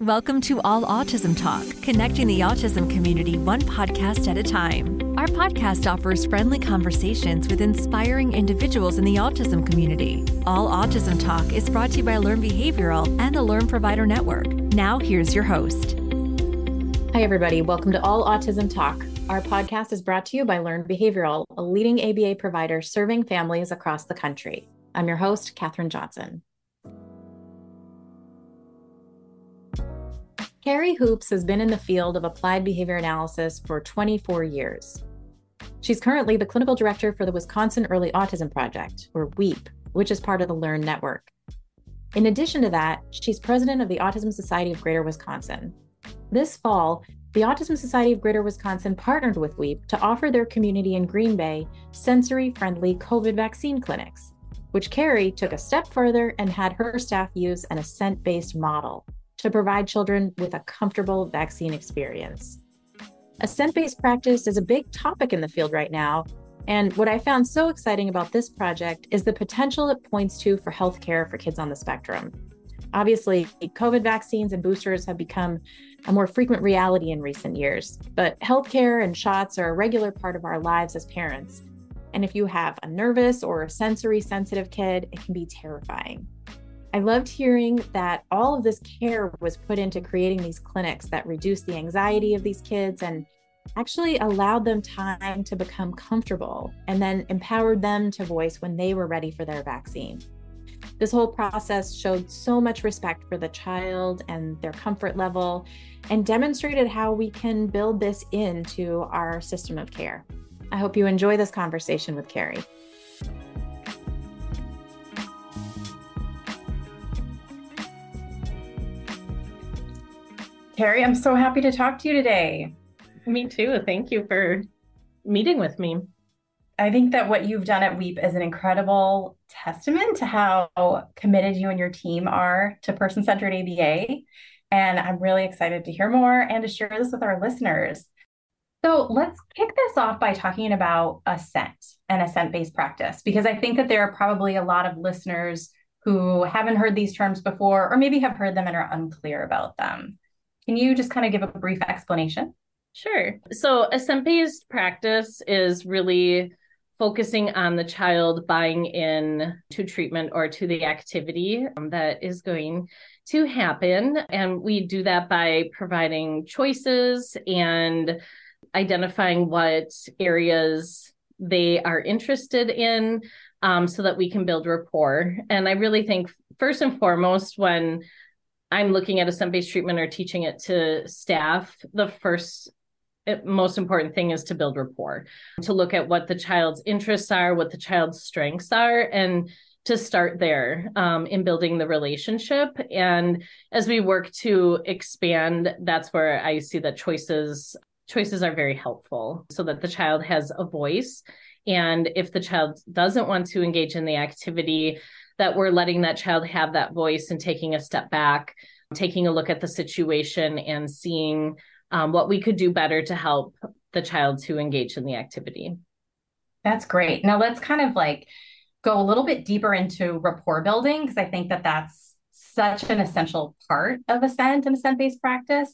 Welcome to All Autism Talk, connecting the autism community one podcast at a time. Our podcast offers friendly conversations with inspiring individuals in the autism community. All Autism Talk is brought to you by Learn Behavioral and the Learn Provider Network. Now, here's your host. Hi, everybody. Welcome to All Autism Talk. Our podcast is brought to you by Learn Behavioral, a leading ABA provider serving families across the country. I'm your host, Katherine Johnson. Kerry Hoops has been in the field of applied behavior analysis for 24 years. She's currently the clinical director for the Wisconsin Early Autism Project, or WEAP, which is part of the LEARN network. In addition to that, she's president of the Autism Society of Greater Wisconsin. This fall, the Autism Society of Greater Wisconsin partnered with WEAP to offer their community in Green Bay sensory friendly COVID vaccine clinics, which Kerry took a step further and had her staff use an assent based model to provide children with a comfortable vaccine experience. Assent based practice is a big topic in the field right now. And what I found so exciting about this project is the potential it points to for healthcare for kids on the spectrum. Obviously, COVID vaccines and boosters have become a more frequent reality in recent years, but healthcare and shots are a regular part of our lives as parents. And if you have a nervous or a sensory sensitive kid, it can be terrifying. I loved hearing that all of this care was put into creating these clinics that reduced the anxiety of these kids and actually allowed them time to become comfortable and then empowered them to voice when they were ready for their vaccine. This whole process showed so much respect for the child and their comfort level and demonstrated how we can build this into our system of care. I hope you enjoy this conversation with Kerry. Kerry, I'm so happy to talk to you today. Me too. Thank you for meeting with me. I think that what you've done at WEAP is an incredible testament to how committed you and your team are to person centered ABA. And I'm really excited to hear more and to share this with our listeners. So let's kick this off by talking about assent and assent based practice, because I think that there are probably a lot of listeners who haven't heard these terms before, or maybe have heard them and are unclear about them. Can you just kind of give a brief explanation? Sure. So, assent based practice is really focusing on the child buying in to treatment or to the activity um, that is going to happen. And we do that by providing choices and identifying what areas they are interested in um, so that we can build rapport. And I really think, first and foremost, when I'm looking at a assent based treatment or teaching it to staff, the first most important thing is to build rapport, to look at what the child's interests are, what the child's strengths are, and to start there um, in building the relationship. And as we work to expand, that's where I see that choices choices are very helpful, so that the child has a voice. And if the child doesn't want to engage in the activity, that we're letting that child have that voice and taking a step back, taking a look at the situation and seeing um, what we could do better to help the child to engage in the activity. That's great. Now let's kind of like go a little bit deeper into rapport building because I think that that's such an essential part of assent and assent based practice.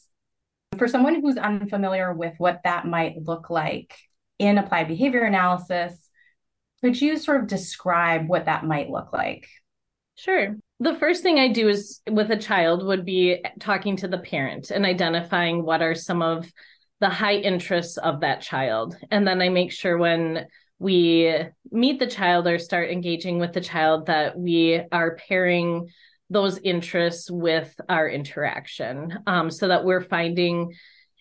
For someone who's unfamiliar with what that might look like in applied behavior analysis, could you sort of describe what that might look like? Sure. The first thing I do is with a child would be talking to the parent and identifying what are some of the high interests of that child. And then I make sure when we meet the child or start engaging with the child that we are pairing those interests with our interaction um, so that we're finding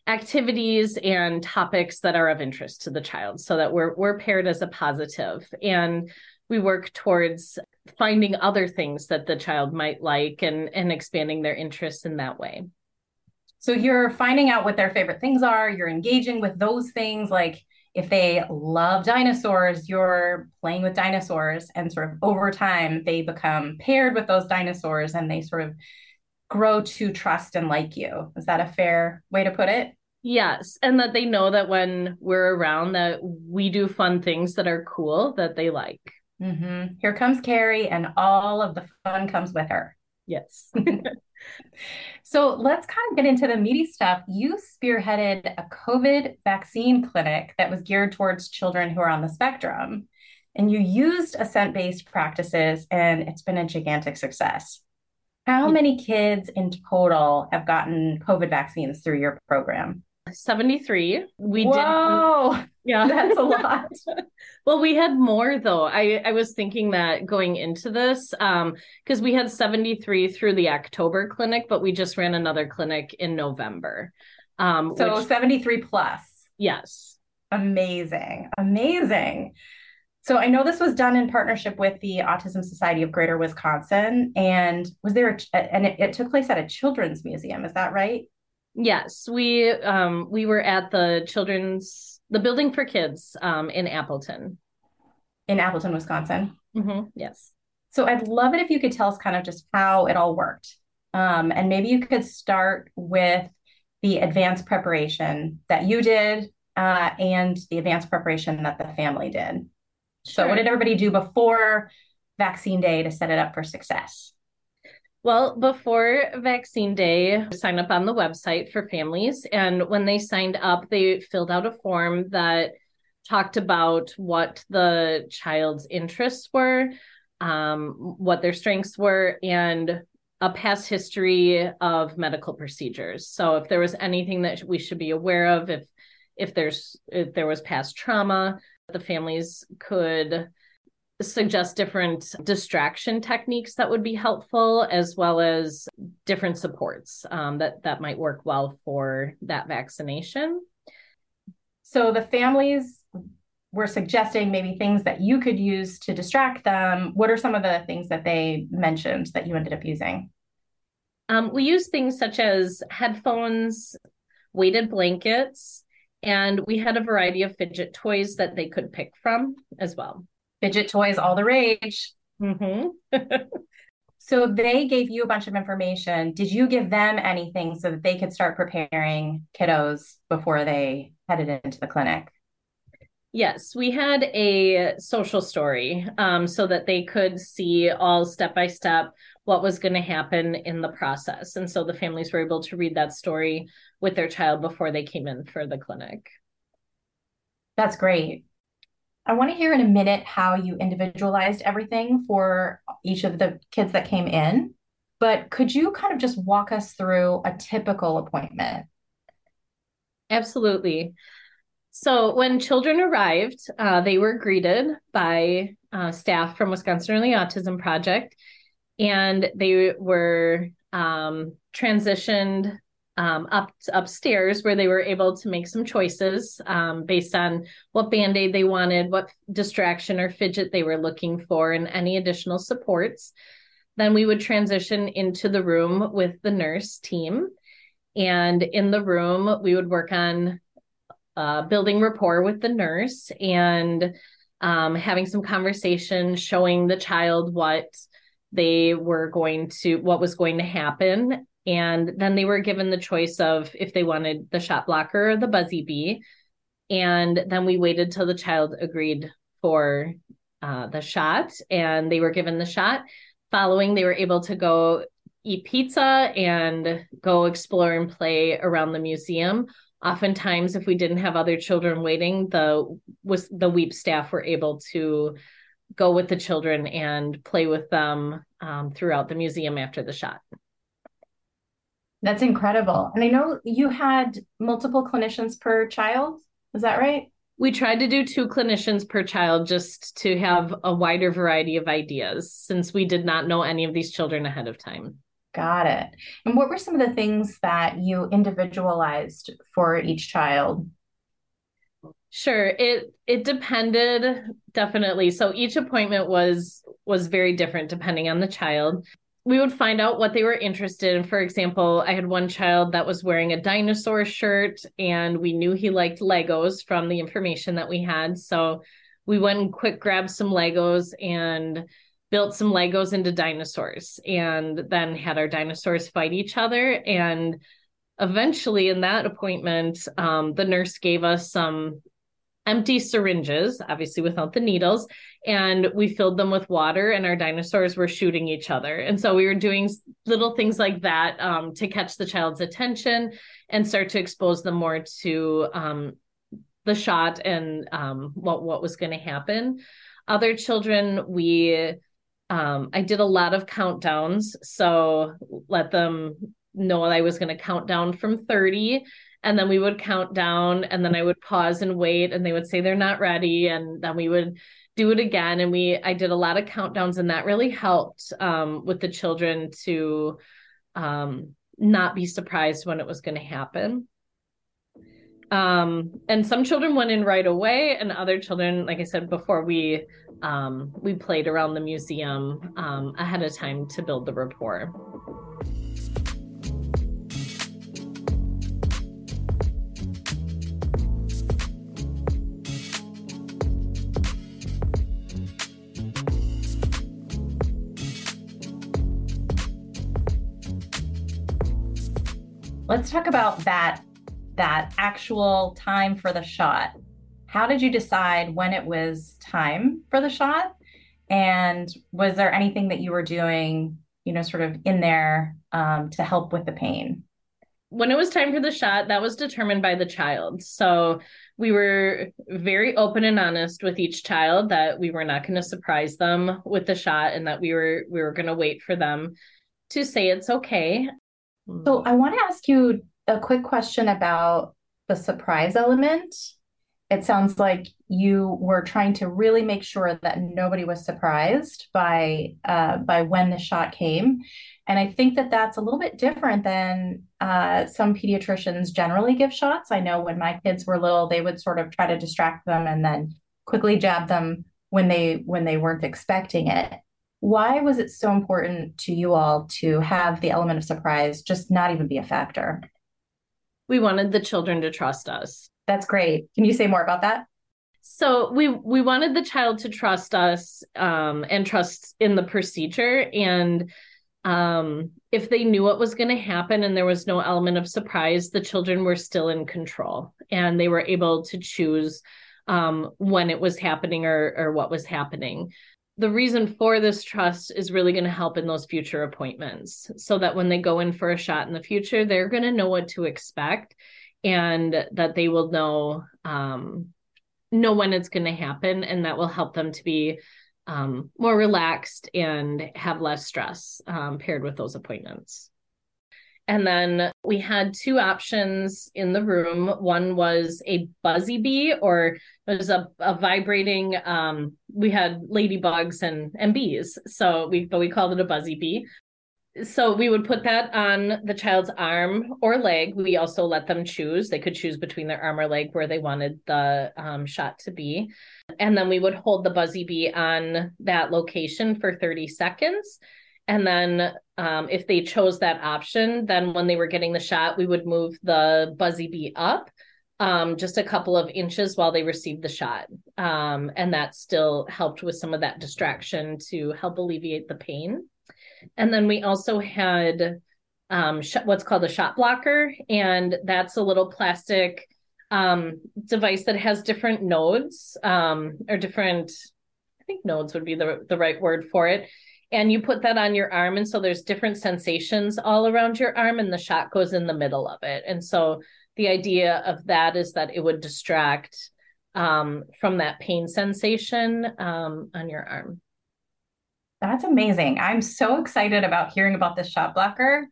activities and topics that are of interest to the child so that we're we're paired as a positive. And we work towards finding other things that the child might like and and expanding their interests in that way. So you're finding out what their favorite things are you're engaging with those things like if they love dinosaurs you're playing with dinosaurs and sort of over time they become paired with those dinosaurs and they sort of grow to trust and like you. Is that a fair way to put it? Yes, and that they know that when we're around that we do fun things that are cool that they like. Mm-hmm. Here comes Kerry, and all of the fun comes with her. Yes. So let's kind of get into the meaty stuff. You spearheaded a COVID vaccine clinic that was geared towards children who are on the spectrum. And you used assent based practices, and it's been a gigantic success. How many kids in total have gotten COVID vaccines through your program? 73. We Whoa, did. Yeah. That's a lot. well, we had more though. I, I was thinking that going into this, um, because we had 73 through the October clinic, but we just ran another clinic in November. Um, so which, 73 plus. Yes. Amazing. Amazing. So I know this was done in partnership with the Autism Society of Greater Wisconsin, and was there a, and it, it took place at a children's museum. Is that right? Yes, we um we were at the children's the building for kids um in Appleton. In Appleton, Wisconsin. Mm-hmm. Yes. So I'd love it if you could tell us kind of just how it all worked. Um, and maybe you could start with the advanced preparation that you did uh, and the advanced preparation that the family did. Sure. So, what did everybody do before vaccine day to set it up for success? Well, before vaccine day, sign up on the website for families. And when they signed up, they filled out a form that talked about what the child's interests were, um, what their strengths were, and a past history of medical procedures. So if there was anything that we should be aware of, if if there's if there was past trauma, the families could suggest different distraction techniques that would be helpful as well as different supports um, that that might work well for that vaccination. So the families were suggesting maybe things that you could use to distract them. What are some of the things that they mentioned that you ended up using? Um, we use things such as headphones weighted blankets and we had a variety of fidget toys that they could pick from as well. Fidget toys, all the rage. Mm-hmm. so they gave you a bunch of information. Did you give them anything so that they could start preparing kiddos before they headed into the clinic? Yes, we had a social story um, so that they could see all step by step what was going to happen in the process. And so the families were able to read that story with their child before they came in for the clinic. That's great. I want to hear in a minute how you individualized everything for each of the kids that came in. But could you kind of just walk us through a typical appointment? Absolutely. So when children arrived, uh, they were greeted by uh, staff from Wisconsin Early Autism Project, and they were um, transitioned um, up upstairs where they were able to make some choices um, based on what band aid they wanted, what distraction or fidget they were looking for, and any additional supports. Then we would transition into the room with the nurse team. And in the room, we would work on uh, building rapport with the nurse and um, having some conversation, showing the child what they were going to, what was going to happen. And then they were given the choice of if they wanted the shot blocker or the buzzy bee. And then we waited till the child agreed for uh, the shot and they were given the shot. Following, they were able to go eat pizza and go explore and play around the museum oftentimes if we didn't have other children waiting the was the WEAP staff were able to go with the children and play with them um, throughout the museum after the shot. That's incredible. And i know you had multiple clinicians per child. Is that right? We tried to do two clinicians per child just to have a wider variety of ideas since we did not know any of these children ahead of time Got it. And what were some of the things that you individualized for each child? Sure. It it depended definitely. So each appointment was was very different depending on the child. We would find out what they were interested in. For example, I had one child that was wearing a dinosaur shirt and we knew he liked Legos from the information that we had. So we went and quick grabbed some Legos and built some Legos into dinosaurs and then had our dinosaurs fight each other. And eventually, in that appointment, um, the nurse gave us some empty syringes, obviously without the needles, and we filled them with water, and our dinosaurs were shooting each other. And so we were doing little things like that um, to catch the child's attention and start to expose them more to um, the shot and um, what what was going to happen. Other children, we um, I did a lot of countdowns, so let them know I was going to count down from 30 and then we would count down and then i would pause and wait and they would say they're not ready and then we would do it again and we i did a lot of countdowns and that really helped um, with the children to um, not be surprised when it was going to happen. Um, and some children went in right away and other children like i said before we um, we played around the museum um, ahead of time to build the rapport Let's talk about that that actual time for the shot. How did you decide when it was time for the shot? And was there anything that you were doing, you know, sort of in there um, to help with the pain? When it was time for the shot, that was determined by the child. So we were very open and honest with each child that we were not going to surprise them with the shot and that we were we were going to wait for them to say it's okay so I want to ask you a quick question about the surprise element. It sounds like you were trying to really make sure that nobody was surprised by uh, by when the shot came, and I think that that's a little bit different than uh, some pediatricians generally give shots. I know when my kids were little, they would sort of try to distract them and then quickly jab them when they when they weren't expecting it. Why was it so important to you all to have the element of surprise just not even be a factor? We wanted the children to trust us. That's great. Can you say more about that? So we we wanted the child to trust us um, and trust in the procedure and um, if they knew what was going to happen and there was no element of surprise, the children were still in control and they were able to choose um, when it was happening or, or what was happening the reason for this trust is really going to help in those future appointments so that when they go in for a shot in the future they're going to know what to expect and that they will know um, know when it's going to happen and that will help them to be um, more relaxed and have less stress um, paired with those appointments and then we had two options in the room. One was a buzzy bee, or it was a, a vibrating. Um, we had ladybugs and and bees, so we but we called it a buzzy bee. So we would put that on the child's arm or leg. We also let them choose. They could choose between their arm or leg where they wanted the um, shot to be, and then we would hold the buzzy bee on that location for thirty seconds and then um, if they chose that option, then when they were getting the shot, we would move the buzzy bee up um, just a couple of inches while they received the shot. Um, and that still helped with some of that distraction to help alleviate the pain. And then we also had um, sh- what's called a shot blocker, and that's a little plastic um, device that has different nodes um, or different. I think nodes would be the the right word for it and you put that on your arm and so there's different sensations all around your arm and the shot goes in the middle of it and so the idea of that is that it would distract um, from that pain sensation um, on your arm that's amazing i'm so excited about hearing about this shot blocker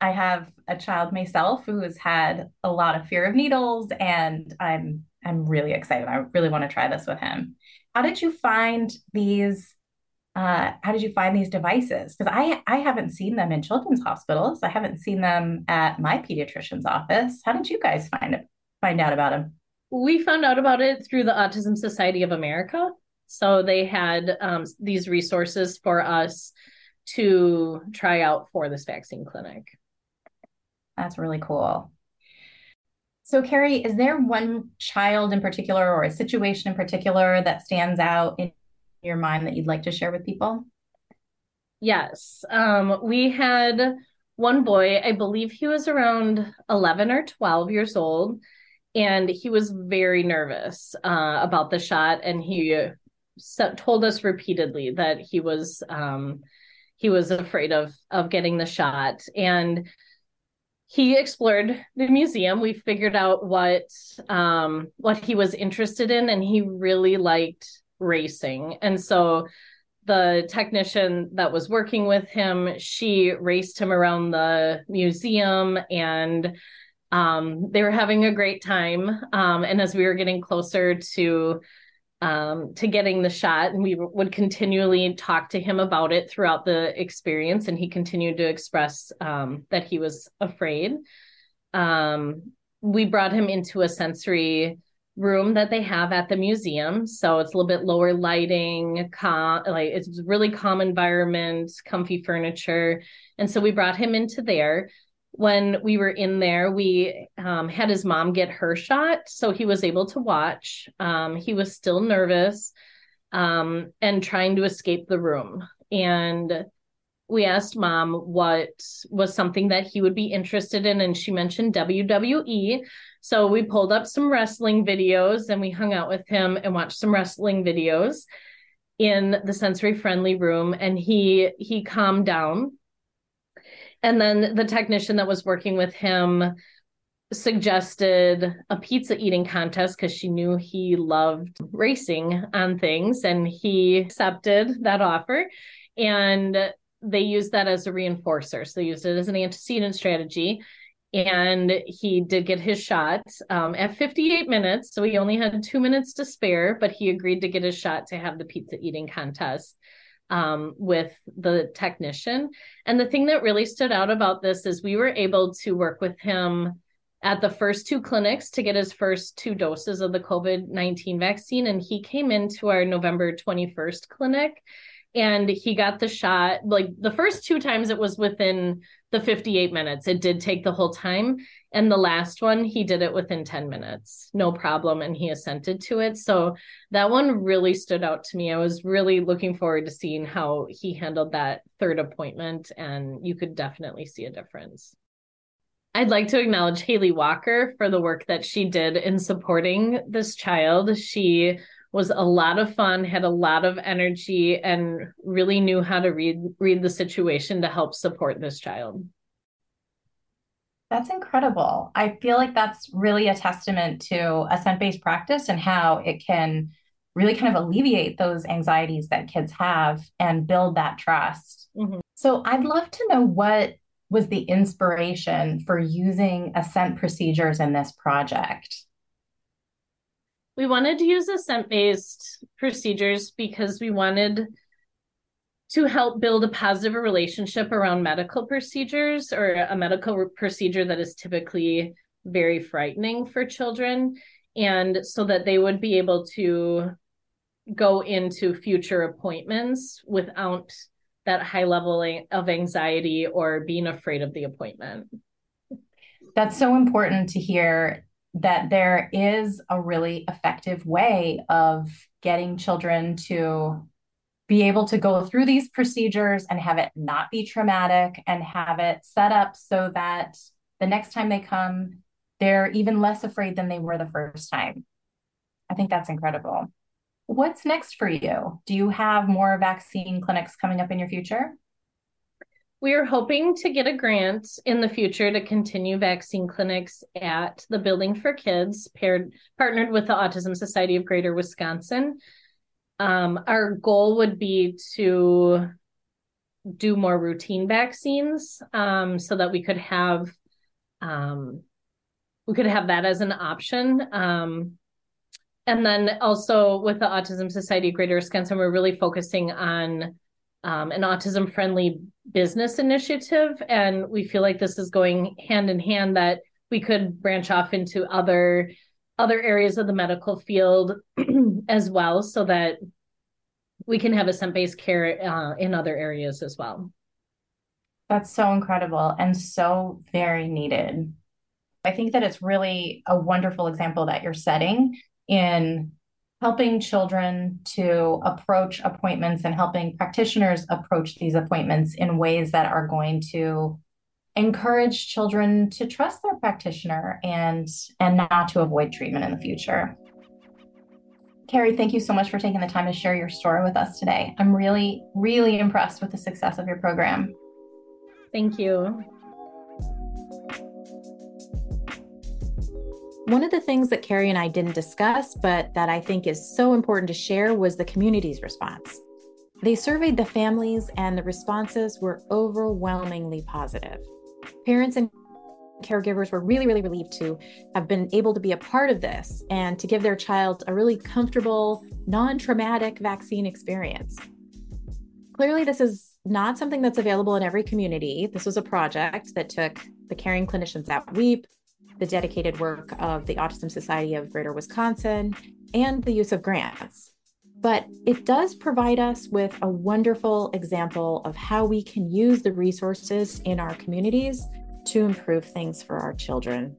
i have a child myself who has had a lot of fear of needles and i'm i'm really excited i really want to try this with him how did you find these uh, how did you find these devices? Because I I haven't seen them in children's hospitals. I haven't seen them at my pediatrician's office. How did you guys find it? Find out about them? We found out about it through the Autism Society of America. So they had um, these resources for us to try out for this vaccine clinic. That's really cool. So, Kerry, is there one child in particular or a situation in particular that stands out in your mind that you'd like to share with people? Yes. Um, we had one boy, I believe he was around 11 or 12 years old. and he was very nervous uh, about the shot and he told us repeatedly that he was um, he was afraid of of getting the shot. And he explored the museum. We figured out what um, what he was interested in and he really liked racing. And so the technician that was working with him she raced him around the museum and um, they were having a great time. Um, and as we were getting closer to um, to getting the shot, and we would continually talk to him about it throughout the experience, and he continued to express um, that he was afraid. Um, we brought him into a sensory room that they have at the museum so it's a little bit lower lighting like it's really calm environment comfy furniture and so we brought him into there when we were in there, we um, had his mom get her shot, so he was able to watch. Um, he was still nervous um, and trying to escape the room. And we asked mom what was something that he would be interested in, and she mentioned WWE. So we pulled up some wrestling videos and we hung out with him and watched some wrestling videos in the sensory friendly room, and he he calmed down and then the technician that was working with him suggested a pizza eating contest because she knew he loved racing on things and he accepted that offer. And they used that as a reinforcer. So they used it as an antecedent strategy. And he did get his shot um, at 58 minutes. So he only had two minutes to spare but he agreed to get his shot to have the pizza eating contest um, with the technician. And the thing that really stood out about this is we were able to work with him at the first two clinics to get his first two doses of the COVID 19 vaccine. And he came into our November 21st clinic and he got the shot like the first two times it was within the 58 minutes. It did take the whole time and the last one he did it within 10 minutes. No problem and he assented to it. So that one really stood out to me. I was really looking forward to seeing how he handled that third appointment and you could definitely see a difference. I'd like to acknowledge Haley Walker for the work that she did in supporting this child. She was a lot of fun, had a lot of energy, and really knew how to read read the situation to help support this child. That's incredible. I feel like that's really a testament to a based practice and how it can really kind of alleviate those anxieties that kids have and build that trust. Mm-hmm. So I'd love to know what was the inspiration for using assent procedures in this project we wanted to use assent based procedures because we wanted to help build a positive relationship around medical procedures or a medical procedure that is typically very frightening for children and so that they would be able to go into future appointments without that high level of anxiety or being afraid of the appointment. That's so important to hear that there is a really effective way of getting children to be able to go through these procedures and have it not be traumatic and have it set up so that the next time they come, they're even less afraid than they were the first time. I think that's incredible. What's next for you? Do you have more vaccine clinics coming up in your future? We are hoping to get a grant in the future to continue vaccine clinics at the Building for Kids, paired partnered with the Autism Society of Greater Wisconsin. Um, our goal would be to do more routine vaccines um, so that we could have um, we could have that as an option. Um, and then also with the Autism Society of Greater Wisconsin, we're really focusing on um, an autism friendly business initiative. And we feel like this is going hand in hand that we could branch off into other other areas of the medical field as well so that we can have a assent based care uh, in other areas as well. That's so incredible and so very needed. I think that it's really a wonderful example that you're setting in helping children to approach appointments and helping practitioners approach these appointments in ways that are going to encourage children to trust their practitioner and and not to avoid treatment in the future. Kerry, thank you so much for taking the time to share your story with us today. I'm really, really impressed with the success of your program. Thank you. One of the things that Kerry and I didn't discuss, but that I think is so important to share, was the community's response. They surveyed the families, and the responses were overwhelmingly positive. Parents and caregivers were really, really relieved to have been able to be a part of this and to give their child a really comfortable, non traumatic vaccine experience. Clearly, this is not something that's available in every community. This was a project that took the caring clinicians at WEAP, the dedicated work of the Autism Society of Greater Wisconsin, and the use of grants. But it does provide us with a wonderful example of how we can use the resources in our communities to improve things for our children.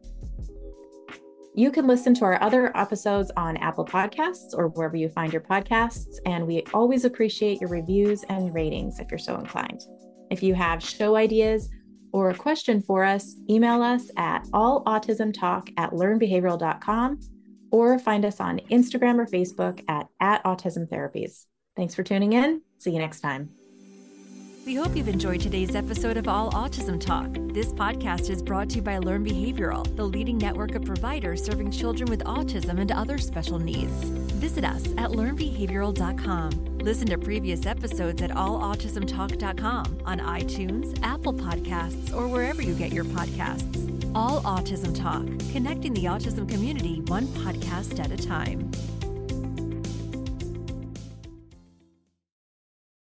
You can listen to our other episodes on Apple Podcasts or wherever you find your podcasts. And we always appreciate your reviews and ratings if you're so inclined. If you have show ideas or a question for us, email us at allautismtalk at learnbehavioral.com or find us on Instagram or Facebook at, at Autism Therapies. Thanks for tuning in. See you next time. We hope you've enjoyed today's episode of All Autism Talk. This podcast is brought to you by Learn Behavioral, the leading network of providers serving children with autism and other special needs. Visit us at learnbehavioral.com. Listen to previous episodes at allautismtalk.com on iTunes, Apple Podcasts, or wherever you get your podcasts. All Autism Talk, connecting the autism community one podcast at a time.